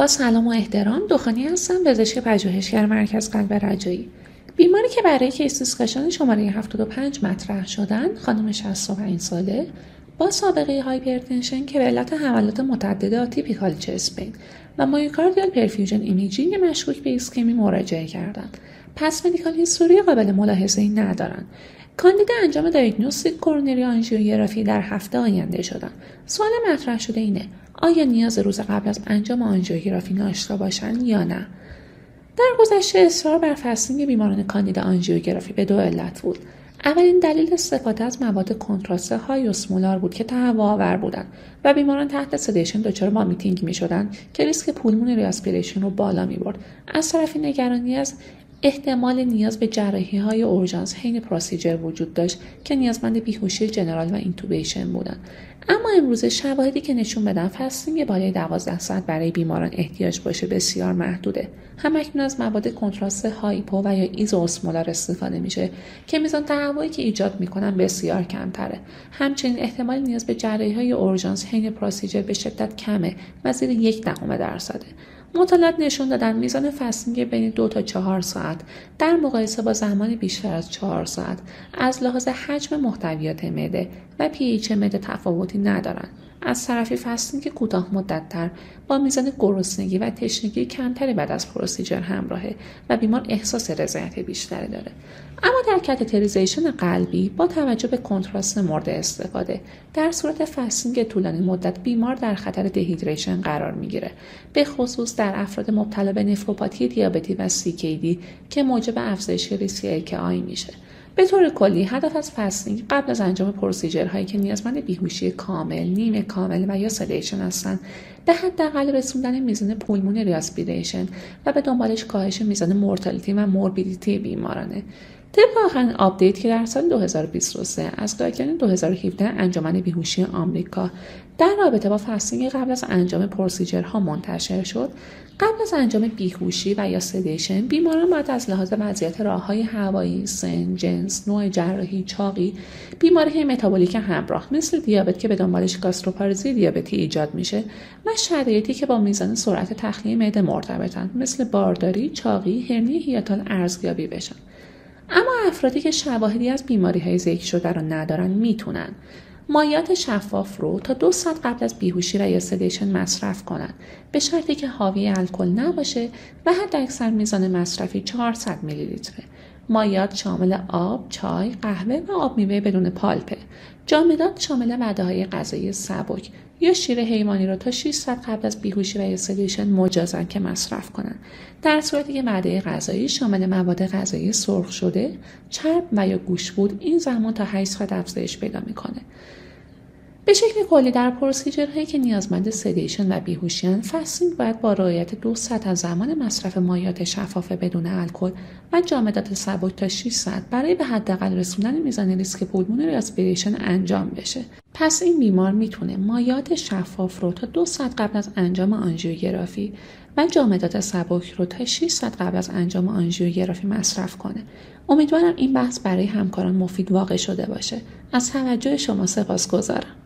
با سلام و احترام دخانی هستم پزشک پژوهشگر مرکز قلب رجایی. بیماری که برای case discussion شماره 75 مطرح شدن خانم 65 ساله با سابقه hypertension که به علت حملات متعدد atypical chest pain و myocardial perfusion imaging مشکوک به ایسکمی مراجعه کردند past medical history قابل ملاحظه ای ندارند کاندید انجام diagnostic coronary آنژیوگرافی در هفته آینده شدن. سوال مطرح شده اینه آیا نیازه روز قبل از انجام آنژیوگرافی ناشتا باشند یا نه؟ در گذشته اصرار بر fasting بیماران کاندید آنژیوگرافی به دو علت بود. اولین دلیل استفاده از مواد contrast high osmolar بود که تهوع آور بودند و بیماران تحت sedation دچار vomiting می شدند که ریسک pulmonary aspiration رو بالا می برد از طرفی نگرانی از احتمال نیاز به جراحی های اورژانس حین procedure وجود داشت که نیازمند بیهوشی general و intubation بودند. اما امروزه شواهدی که نشون بدن fasting بالای 12 ساعت برای بیماران احتیاج باشه بسیار محدوده. هم‌اکنون از مواد contrast hypo و یا iso-osmolar استفاده میشه که میزان تهوعی که ایجاد می‌کنن بسیار کمتره. همچنین احتمال نیاز به جراحی های اورژانس حین procedure به شدت کمه و زیر یک دهم درصده. مطالعات نشون دادن میزان fasting بین دو تا چهار ساعت. در مقایسه با زمان بیشتر از چهار ساعت از لحاظ حجم محتویات معده و pH معده تفاوتی ندارند از طرفی fasting کوتاه مدتتر. با میزان گرسنگی و تشنگی کمتری بعد از procedure همراهه و بیمار احساس رضایت بیشتری داره. اما در catheterization قلبی با توجه به contrast مورد استفاده. در صورت fasting طولانی مدت بیمار در خطر dehydration قرار می‌گیره. به خصوص در افراد مبتلا به نفروپاتی دیابتی و CKD که موجب افزایش ریسک AKI میشه. به طور کلی هدف از fasting قبل از انجام procedure هایی که نیازمند بیهوشی کامل نیمه کامل و یا sedation هستند به حداقل رسوندن میزان pulmonary aspiration و به دنبالش کاهش میزان mortality و morbidity بیمارانه. طبق آخرین update که در سال 2023 از guideline 2017 انجمن بیهوشی آمریکا در رابطه با fasting قبل از انجام procedure ها منتشر شد قبل از انجام بیهوشی و یا سدیشن بیماران باید از لحاظ وضعیت راههای هوایی سن جنس نوع جراحی چاقی بیماری متابولیک همراه مثل دیابت که به دنبالش گاستروپارزی دیابتی ایجاد میشه و شرایطی که با میزان سرعت تخلیه معده مرتبطن مثل بارداری چاقی هرنی هیاتال ارزیابی بشن. اما افرادی که شواهدی از بیماری های ذکر شده را ندارن می‌تونن. مایات شفاف رو تا دو ساعت قبل از بیهوشی و یا سدیشن مصرف کنند به شرطی که حاوی الکل نباشه و حد اکثر میزان مصرفی 400 میلی لیتره مایات شامل آب، چای، قهوه و آب میوه بدون پالپه. جامدات شامل وعده های غذایی سبک. یا شیر حیوانی را تا 6 ساعت قبل از بیهوشی و سدیشن مجازن که مصرف کنند در صورتی که وعده غذایی شامل مواد غذایی سرخ شده چرب و یا گوش بود این زمان تا 8 ساعت افزایش پیدا می‌کنه. به شکل کلی در procedure هایی که نیازمند sedation و بیهوشیان fasting باید با رعایت دو ساعت از زمان مصرف مایعات شفاف بدون الکل و جامدات سبک تا 6 ساعت برای به حداقل رسوندن میزان ریسک pulmonary aspiration انجام بشه. پس این بیمار می‌تونه مایعات شفاف رو تا دو ساعت قبل از انجام آنژیوگرافی و جامدات سبک رو تا 6 ساعت قبل از انجام آنژیوگرافی مصرف کنه. امیدوارم این بحث برای همکاران مفید واقع شده باشه. از توجه شما سپاسگزارم.